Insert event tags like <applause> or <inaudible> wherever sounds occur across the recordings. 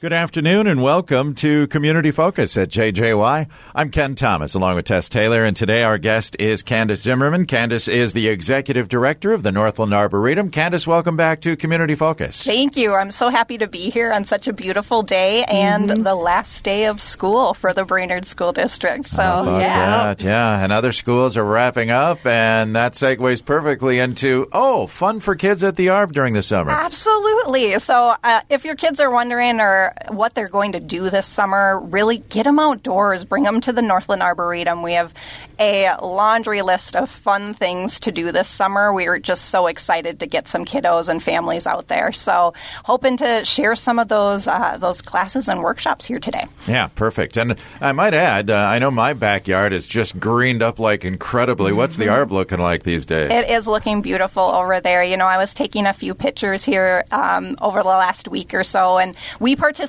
Good afternoon and welcome to Community Focus at JJY. I'm Ken Thomas along with Tess Taylor and today our guest is Candace Zimmerman. Candace is the Executive Director of the Northland Arboretum. Candace, welcome back to Community Focus. Thank you. I'm so happy to be here on such a beautiful day and mm-hmm. the last day of school for the Brainerd School District. So, yeah. That? Yeah, and other schools are wrapping up and that segues perfectly into, oh, fun for kids at the ARB during the summer. Absolutely. So, uh, if your kids are wondering or what they're going to do this summer. Really get them outdoors, bring them to the Northland Arboretum. We have a laundry list of fun things to do this summer. We are just so excited to get some kiddos and families out there. So, hoping to share some of those uh, those classes and workshops here today. Yeah, perfect. And I might add, uh, I know my backyard is just greened up like incredibly. What's the arb looking like these days? It is looking beautiful over there. You know, I was taking a few pictures here um, over the last week or so, and we participated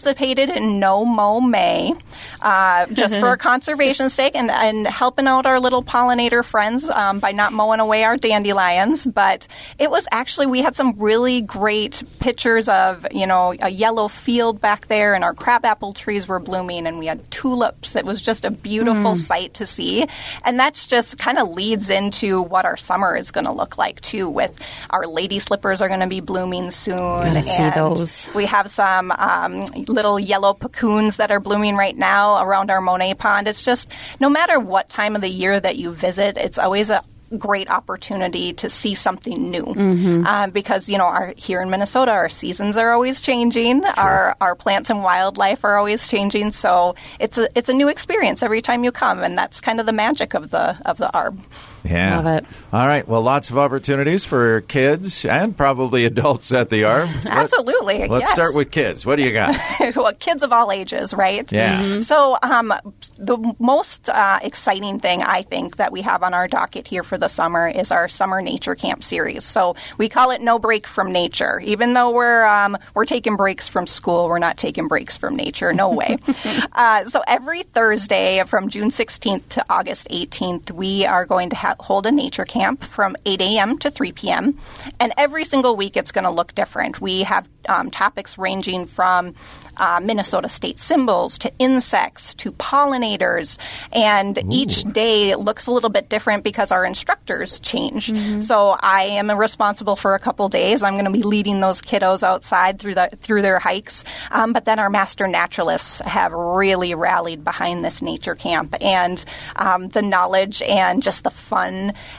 in No Mow May uh, just for conservation sake and, and helping out our little pollinator friends um, by not mowing away our dandelions. But it was actually, we had some really great pictures of, you know, a yellow field back there, and our crabapple trees were blooming, and we had tulips. It was just a beautiful mm. sight to see. And that's just kind of leads into what our summer is going to look like, too, with our lady slippers are going to be blooming soon. Gotta see those. We have some um, little yellow puccoons that are blooming right now around our Monet pond. It's just no matter what time of the year that you visit, it's always a great opportunity to see something new mm-hmm. um, because you know our here in Minnesota our seasons are always changing sure. our our plants and wildlife are always changing so it's a it's a new experience every time you come and that's kind of the magic of the of the arb yeah. Love it. All right. Well, lots of opportunities for kids and probably adults at the ARB. <laughs> Absolutely. Let, us yes. start with kids. What do you got? <laughs> well, kids of all ages, right? Yeah. Mm-hmm. So, um, the most uh, exciting thing I think that we have on our docket here for the summer is our summer nature camp series. So we call it No Break from Nature. Even though we're um, we're taking breaks from school, we're not taking breaks from nature. No way. <laughs> uh, so every Thursday from June 16th to August 18th, we are going to have hold a nature camp from 8 a.m. to 3 p.m. And every single week it's going to look different. We have um, topics ranging from uh, Minnesota state symbols to insects to pollinators. And Ooh. each day looks a little bit different because our instructors change. Mm-hmm. So I am responsible for a couple days. I'm going to be leading those kiddos outside through the through their hikes. Um, but then our master naturalists have really rallied behind this nature camp and um, the knowledge and just the fun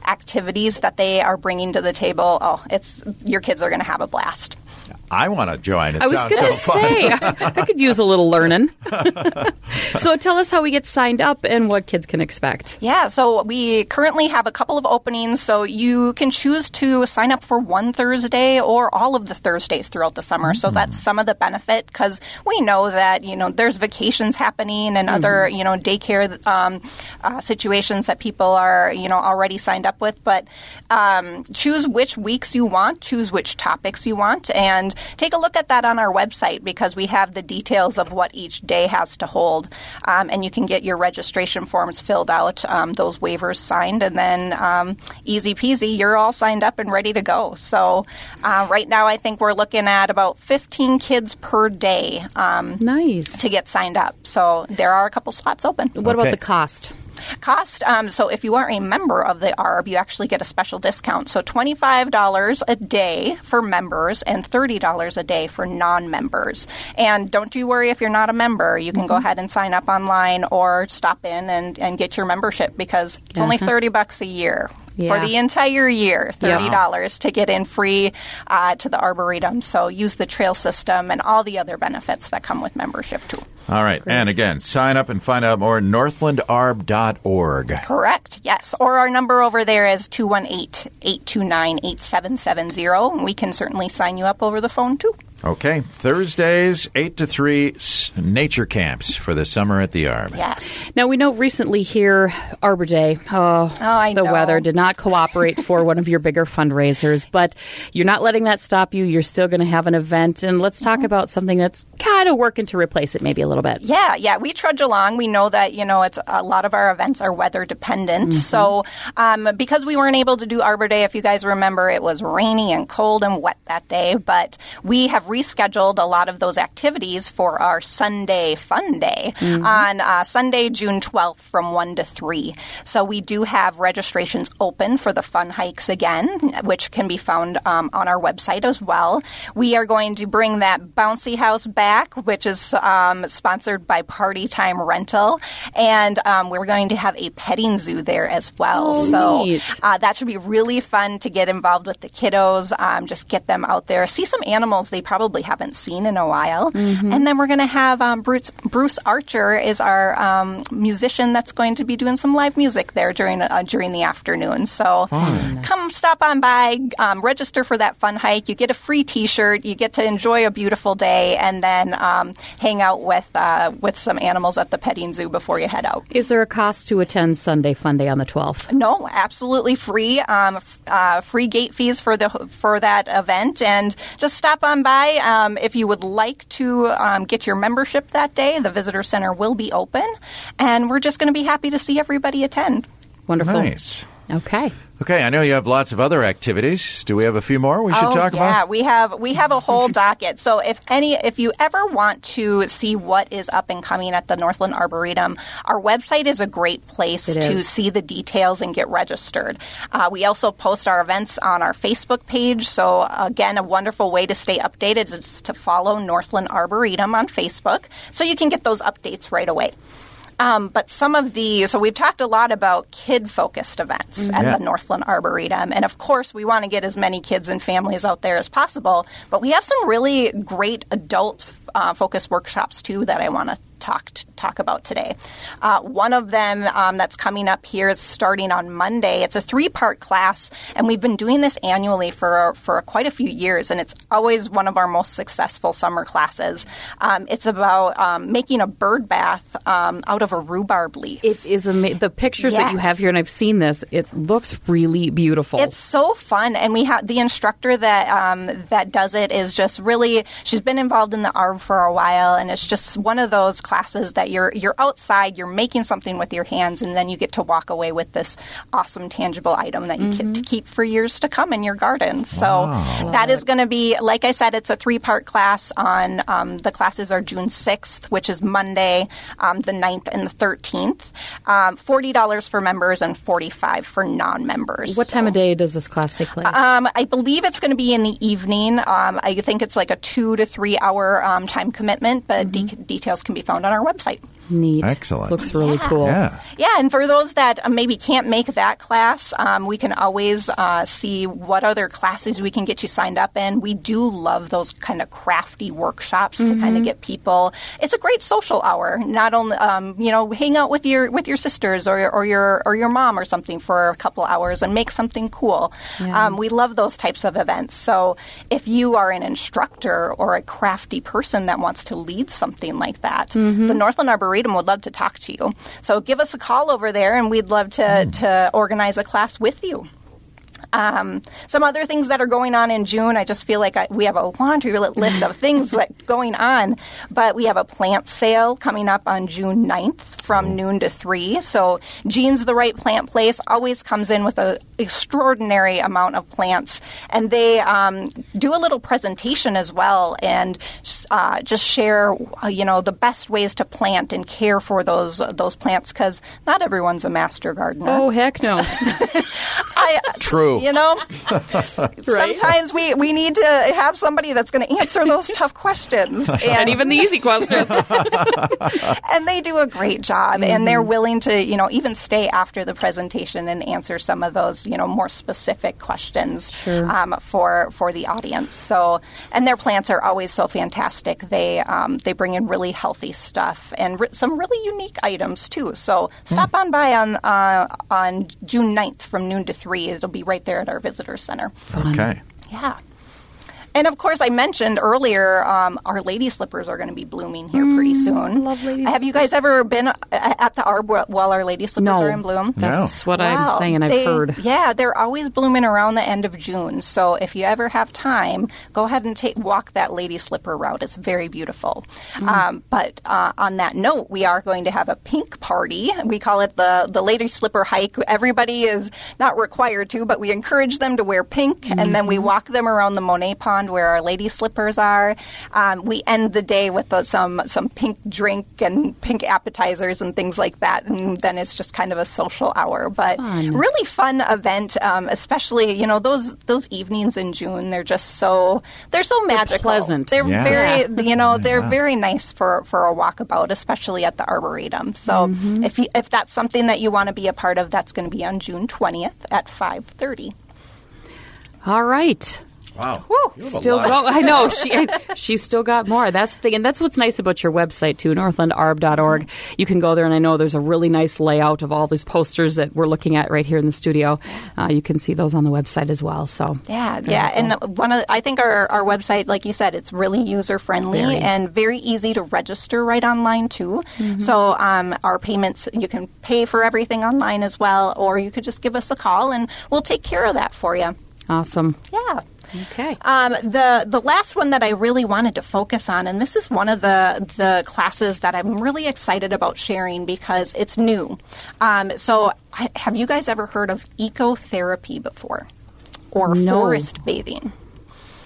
activities that they are bringing to the table. Oh, it's your kids are going to have a blast. I want to join. It I was going to so say I, <laughs> I could use a little learning. <laughs> so tell us how we get signed up and what kids can expect. Yeah, so we currently have a couple of openings, so you can choose to sign up for one Thursday or all of the Thursdays throughout the summer. Mm-hmm. So that's some of the benefit because we know that you know there's vacations happening and mm-hmm. other you know daycare um, uh, situations that people are you know already signed up with. But um, choose which weeks you want, choose which topics you want, and take a look at that on our website because we have the details of what each day has to hold. Um, and you can get your registration forms filled out, um, those waivers signed, and then um, easy peasy, you're all signed up and ready to go. So uh, right now, I think we're looking at about 15 kids per day. Um, nice. To get signed up. So there are a couple slots open. What okay. about the cost? Cost, um, so if you are a member of the ARB, you actually get a special discount. So $25 a day for members and $30 a day for non members. And don't you worry if you're not a member. You can mm-hmm. go ahead and sign up online or stop in and, and get your membership because it's uh-huh. only 30 bucks a year yeah. for the entire year, $30 yeah. to get in free uh, to the Arboretum. So use the trail system and all the other benefits that come with membership too. All right. Great. And again, sign up and find out more northlandarb.org. Correct. Yes. Or our number over there is 218-829-8770. We can certainly sign you up over the phone too. Okay. Thursdays, 8 to 3, nature camps for the summer at the Arb. Yes. Now, we know recently here, Arbor Day, oh, oh the know. weather did not cooperate for one of your bigger fundraisers, but you're not letting that stop you. You're still going to have an event. And let's talk mm-hmm. about something that's kind of working to replace it maybe a little bit. Yeah, yeah. We trudge along. We know that, you know, it's a lot of our events are weather dependent. Mm-hmm. So um, because we weren't able to do Arbor Day, if you guys remember, it was rainy and cold and wet that day, but we have rescheduled a lot of those activities for our Sunday Fun Day on uh, Sunday, June 12th from 1 to 3. So we do have registrations open for the fun hikes again, which can be found um, on our website as well. We are going to bring that bouncy house back, which is um, sponsored by Party Time Rental, and um, we're going to have a petting zoo there as well. Oh, so uh, that should be really fun to get involved with the kiddos. Um, just get them out there, see some animals they probably haven't seen in a while, Mm-hmm. and then we're going to have um, Bruce, Bruce Archer is our um, musician that's going to be doing some live music there during uh, during the afternoon. So come stop on by, um, register for that fun hike. You get a free T-shirt. You get to enjoy a beautiful day, and then um, hang out with uh, with some animals at the petting zoo before you head out. Is there a cost to attend Sunday Fun Day on the 12th? No, absolutely free. Um, f- uh, free gate fees for the for that event, and just stop on by um, if you would like to um, get your membership that day. The visitor center will be open, and we're just going to be happy to see everybody attend. Wonderful. Nice. Okay. Okay, I know you have lots of other activities. Do we have a few more we should oh, talk yeah, about? Yeah, we have we have a whole <laughs> docket. So if any if you ever want to see what is up and coming at the Northland Arboretum, our website is a great place It to is. see the details and get registered. Uh, we also post our events on our Facebook page. So again, a wonderful way to stay updated is to follow Northland Arboretum on Facebook, so you can get those updates right away. Um, but some of the, so we've talked a lot about kid focused events at Yeah. the Northland Arboretum. And of course, we want to get as many kids and families out there as possible. But we have some really great adult uh, focused workshops too that I want to talk talk about today. Uh, one of them um, that's coming up here is starting on Monday. It's a three part class, and we've been doing this annually for for quite a few years, and it's always one of our most successful summer classes. Um, it's about um, making a bird bath um, out of a rhubarb leaf. It is ama- the pictures that you have here, and I've seen this. It looks really beautiful. It's so fun, and we have the instructor that um, that does it is just really. She's been involved in the ARB for a while, and it's just one of those classes that you're you're outside, you're making something with your hands, and then you get to walk away with this awesome tangible item that you get to keep for years to come in your garden. So that is going to be, like I said, it's a three part class. On um, the classes are June sixth, which is Monday, um, the 9th and the thirteenth. Um, Forty dollars for members and forty five for non members. what time of day does this class take place? Um, I believe it's going to be in the evening. Um, I think it's like a two to three hour um, time commitment, but de- details can be found on our website. Neat. Excellent. Looks really cool. Yeah. Yeah, and for those that uh, maybe can't make that class, um, we can always uh, see what other classes we can get you signed up in. We do love those kind of crafty workshops to kind of get people. It's a great social hour. Not only um, you know hang out with your with your sisters or your, or your or your mom or something for a couple hours and make something cool. Um, we love those types of events. So if you are an instructor or a crafty person that wants to lead something like that, the Northland Arboretum would love to talk to you. So give us a call over there, and we'd love to mm. to organize a class with you. Um, some other things that are going on in June. I just feel like I, we have a laundry list of things that <laughs> going on, but we have a plant sale coming up on June 9th from noon to three. So Jean's the right plant place always comes in with an extraordinary amount of plants, and they um, do a little presentation as well, and uh, just share uh, you know the best ways to plant and care for those those plants because not everyone's a master gardener. Oh heck no! <laughs> I, True. You know, <laughs> sometimes we, we need to have somebody that's going to answer those <laughs> tough questions. and And, even the easy questions. <laughs> and they do a great job, and they're willing to, you know, even stay after the presentation and answer some of those, you know, more specific questions um, for for the audience. So, and their plants are always so fantastic. They um, they bring in really healthy stuff and re- some really unique items too. So, stop on by on uh, on June 9th from noon to three. It'll be right there at our visitor center. Okay. Yeah. And of course, I mentioned earlier, um, our lady slippers are going to be blooming here pretty soon. love lady Have you guys ever been at the arb while our lady slippers No. are in bloom? That's what I'm saying. I've They- heard. Yeah, they're always blooming around the end of June. So if you ever have time, go ahead and take walk that lady slipper route. It's very beautiful. Mm. Um, but uh, on that note, we are going to have a pink party. We call it the the lady slipper hike. Everybody is not required to, but we encourage them to wear pink, and then we Mm-hmm. walk them around the Monet Pond pond where our lady slippers are. Um, we end the day with uh, some some pink drink and pink appetizers and things like that, and then it's just kind of a social hour. But Fun. really fun event, um, especially you know those those evenings in June. They're just so they're so magical. pleasant. They're Yeah. very you know they're Yeah. very nice for for a walkabout, especially at the arboretum. So Mm-hmm. if you, if that's something that you want to be a part of, that's going to be on June twentieth at five thirty. All right. Wow. Woo. You have a Still lot. go. I know she she's still got more. That's the thing, and that's what's nice about your website too, northlandarb.org. You can go there, and I know there's a really nice layout of all these posters that we're looking at right here in the studio. Uh, you can see those on the website as well. So Yeah, yeah, and one of I think our, our website, like you said, it's really user friendly and very easy to register right online too. So um, our payments, you can pay for everything online as well, or you could just give us a call and we'll take care of that for you. awesome. Yeah. Okay. Um, the the last one that I really wanted to focus on, and this is one of the the classes that I'm really excited about sharing because it's new. Um, so, have you guys ever heard of ecotherapy before, or No. forest bathing?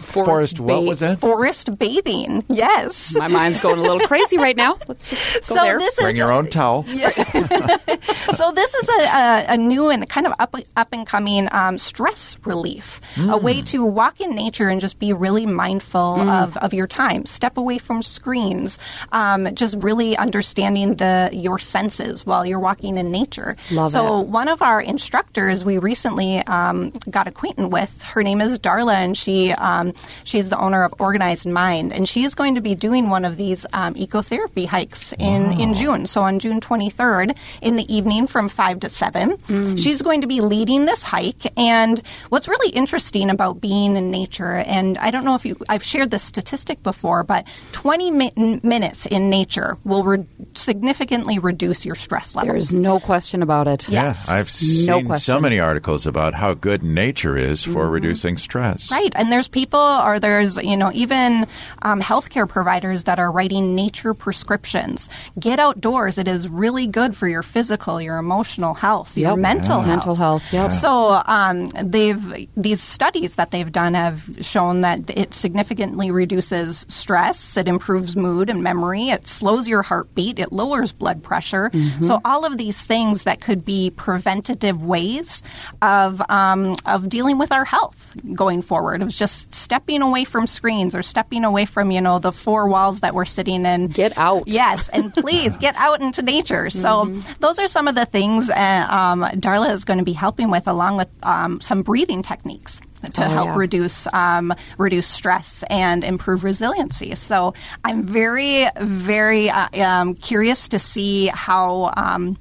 Forrest, what Ba- was that? Forest bathing, yes. My mind's going a little crazy right now. Let's just go so there. this Bring is your own towel. <laughs> so this is a, a, a new and kind of up up and coming um, stress relief, a way to walk in nature and just be really mindful of, of your time, step away from screens, um, just really understanding the your senses while you're walking in nature. Love so it. one of our instructors we recently um, got acquainted with. Her name is Darla, and she um, she's the owner of Organized Mind, and she is going to be doing one of these um, ecotherapy hikes in in June. So on June 23rd in the evening from five to seven, Mm. she's going to be leading this hike. And what's really interesting about being in nature, and I don't know if you I've shared this statistic before, but 20 mi- minutes in nature will re- significantly reduce your stress levels. There's no question about it. Yeah, Yes. I've seen so many articles about how good nature is for reducing stress. Right, and there's people, or there's you know even um, healthcare providers that are writing nature prescriptions. Get outdoors; it is really good for your physical, your emotional health, your Yep. mental health. Mental health, yep. So um, they've these studies that they've done have shown that it significantly reduces stress, it improves mood and memory, it slows your heartbeat, it lowers blood pressure. Mm-hmm. So all of these things that could be preventative ways of um, of dealing with our health going forward. Of just stepping away from screens or stepping away from you know the four walls that we're sitting in. Get out. Yes, and please get out into nature. So Mm-hmm. those are some of the things uh, um, Darla is going to be helping with, along with um, some breathing techniques to Oh, help yeah. reduce um, reduce stress and improve resiliency. So I'm very very uh, um, curious to see how. Um,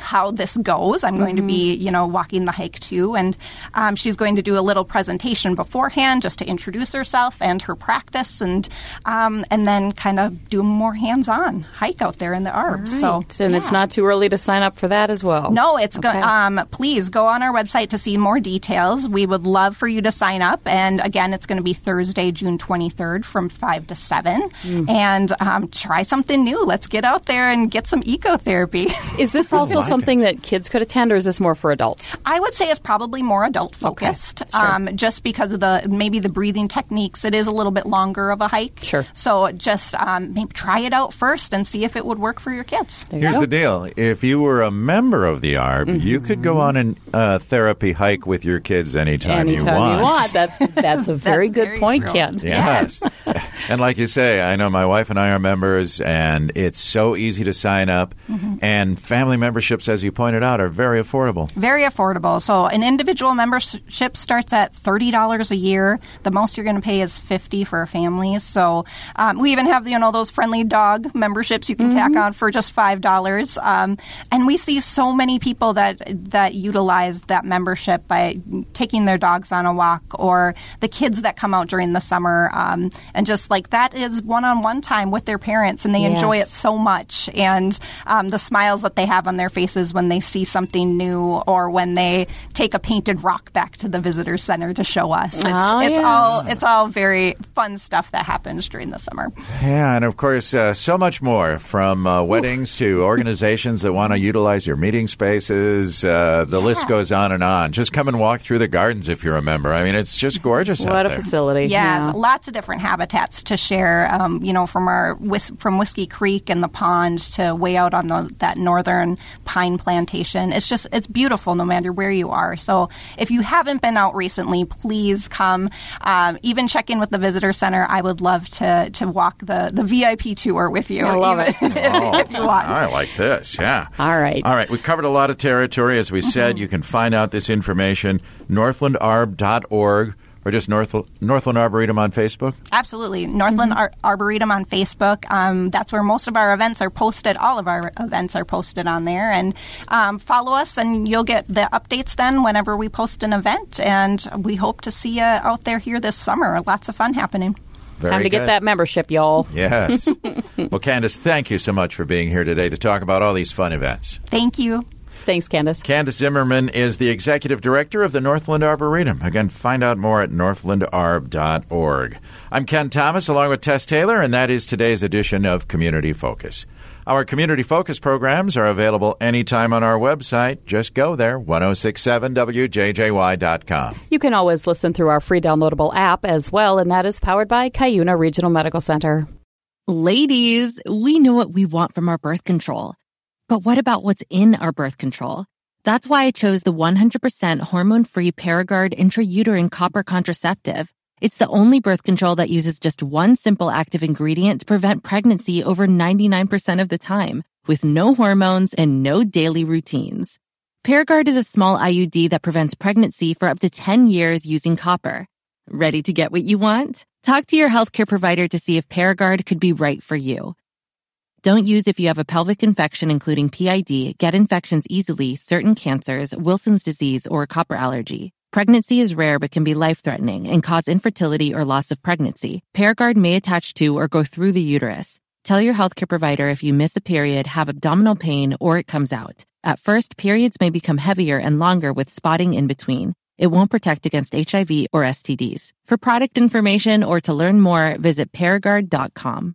how this goes. I'm going to be, Mm-hmm. you know, walking the hike too, and um, she's going to do a little presentation beforehand just to introduce herself and her practice, and um, and then kind of do a more hands-on hike out there in the arbs. So, Right. and it's not too early to sign up for that as well. No, it's Okay. go- um, please go on our website to see more details. We would love for you to sign up. And again, it's going to be Thursday, June 23rd from 5 to 7. Mm. And um, try something new. Let's get out there and get some ecotherapy. Is this also something that kids could attend, or is this more for adults? I would say it's probably more adult focused, um, just because of the maybe the breathing techniques. It is a little bit longer of a hike, Sure. So just um, maybe try it out first and see if it would work for your kids. There you Here's go. the deal. If you were a member of the ARB, you could go on a uh, therapy hike with your kids anytime, Anytime you want. That's that's a <laughs> very That's good very point, true. Ken. Yes. <laughs> and like you say, I know my wife and I are members, and it's so easy to sign up. Mm-hmm. And family memberships, as you pointed out, are very affordable. Very affordable. So an individual membership starts at thirty dollars a year. The most you're going to pay is fifty for a family. So um, we even have you know those friendly dog memberships you can tack on for just five dollars. Um, and we see so many people that that utilize that membership by taking their dogs on a walk, or the kids that come out during the summer um, and just like that is one-on-one time with their parents, and they enjoy it so much. And um, the smiles that they have on their faces when they see something new, or when they take a painted rock back to the visitor center to show us. It's, Oh, it's yes. all it's all very fun stuff that happens during the summer. Yeah, and of course, uh, so much more from uh, weddings to organizations that want to utilize your meeting spaces. Uh, the list goes on and on. Just come and walk through the gardens if you remember. I mean, it's just gorgeous out What a there. facility. Yeah, lots of different habitats to share. Um, you know, from our from Whiskey Creek and the pond to way out on the, that northern pine plantation. It's just it's beautiful no matter where you are. So if you haven't been out recently, please come. Um, even check in with the visitor center. I would love to to walk the the VIP tour with you. I love it. even <laughs> if you want. Oh, I like this. Yeah. All right. All right. We've covered a lot of territory. As we said, you can find out this information northlandarb.org or just North, Northland Arboretum on Facebook. Absolutely. Northland Ar- Arboretum on Facebook. Um, that's where most of our events are posted. All of our events are posted on there. And um, follow us, and you'll get the updates then whenever we post an event. And we hope to see you out there here this summer. Lots of fun happening. Very Time to get that membership, y'all. Yes. <laughs> well, Candace, thank you so much for being here today to talk about all these fun events. Thank you. Thanks, Candace. Candace Zimmerman is the executive director of the Northland Arboretum. Again, find out more at northlandarb.org. I'm Ken Thomas along with Tess Taylor, and that is today's edition of Community Focus. Our Community Focus programs are available anytime on our website. Just go there, 1067wjjy.com. You can always listen through our free downloadable app as well, and that is powered by Cuyuna Regional Medical Center. Ladies, we know what we want from our birth control. But what about what's in our birth control? That's why I chose the 100% hormone free Paragard intrauterine copper contraceptive. It's the only birth control that uses just one simple active ingredient to prevent pregnancy over 99% of the time, with no hormones and no daily routines. Paragard is a small IUD that prevents pregnancy for up to 10 years using copper. Ready to get what you want? Talk to your healthcare provider to see if Paragard could be right for you. Don't use if you have a pelvic infection, including PID, get infections easily, certain cancers, Wilson's disease, or copper allergy. Pregnancy is rare but can be life threatening and cause infertility or loss of pregnancy. Paragard may attach to or go through the uterus. Tell your healthcare provider if you miss a period, have abdominal pain, or it comes out. At first, periods may become heavier and longer with spotting in between. It won't protect against HIV or STDs. For product information or to learn more, visit Paragard.com.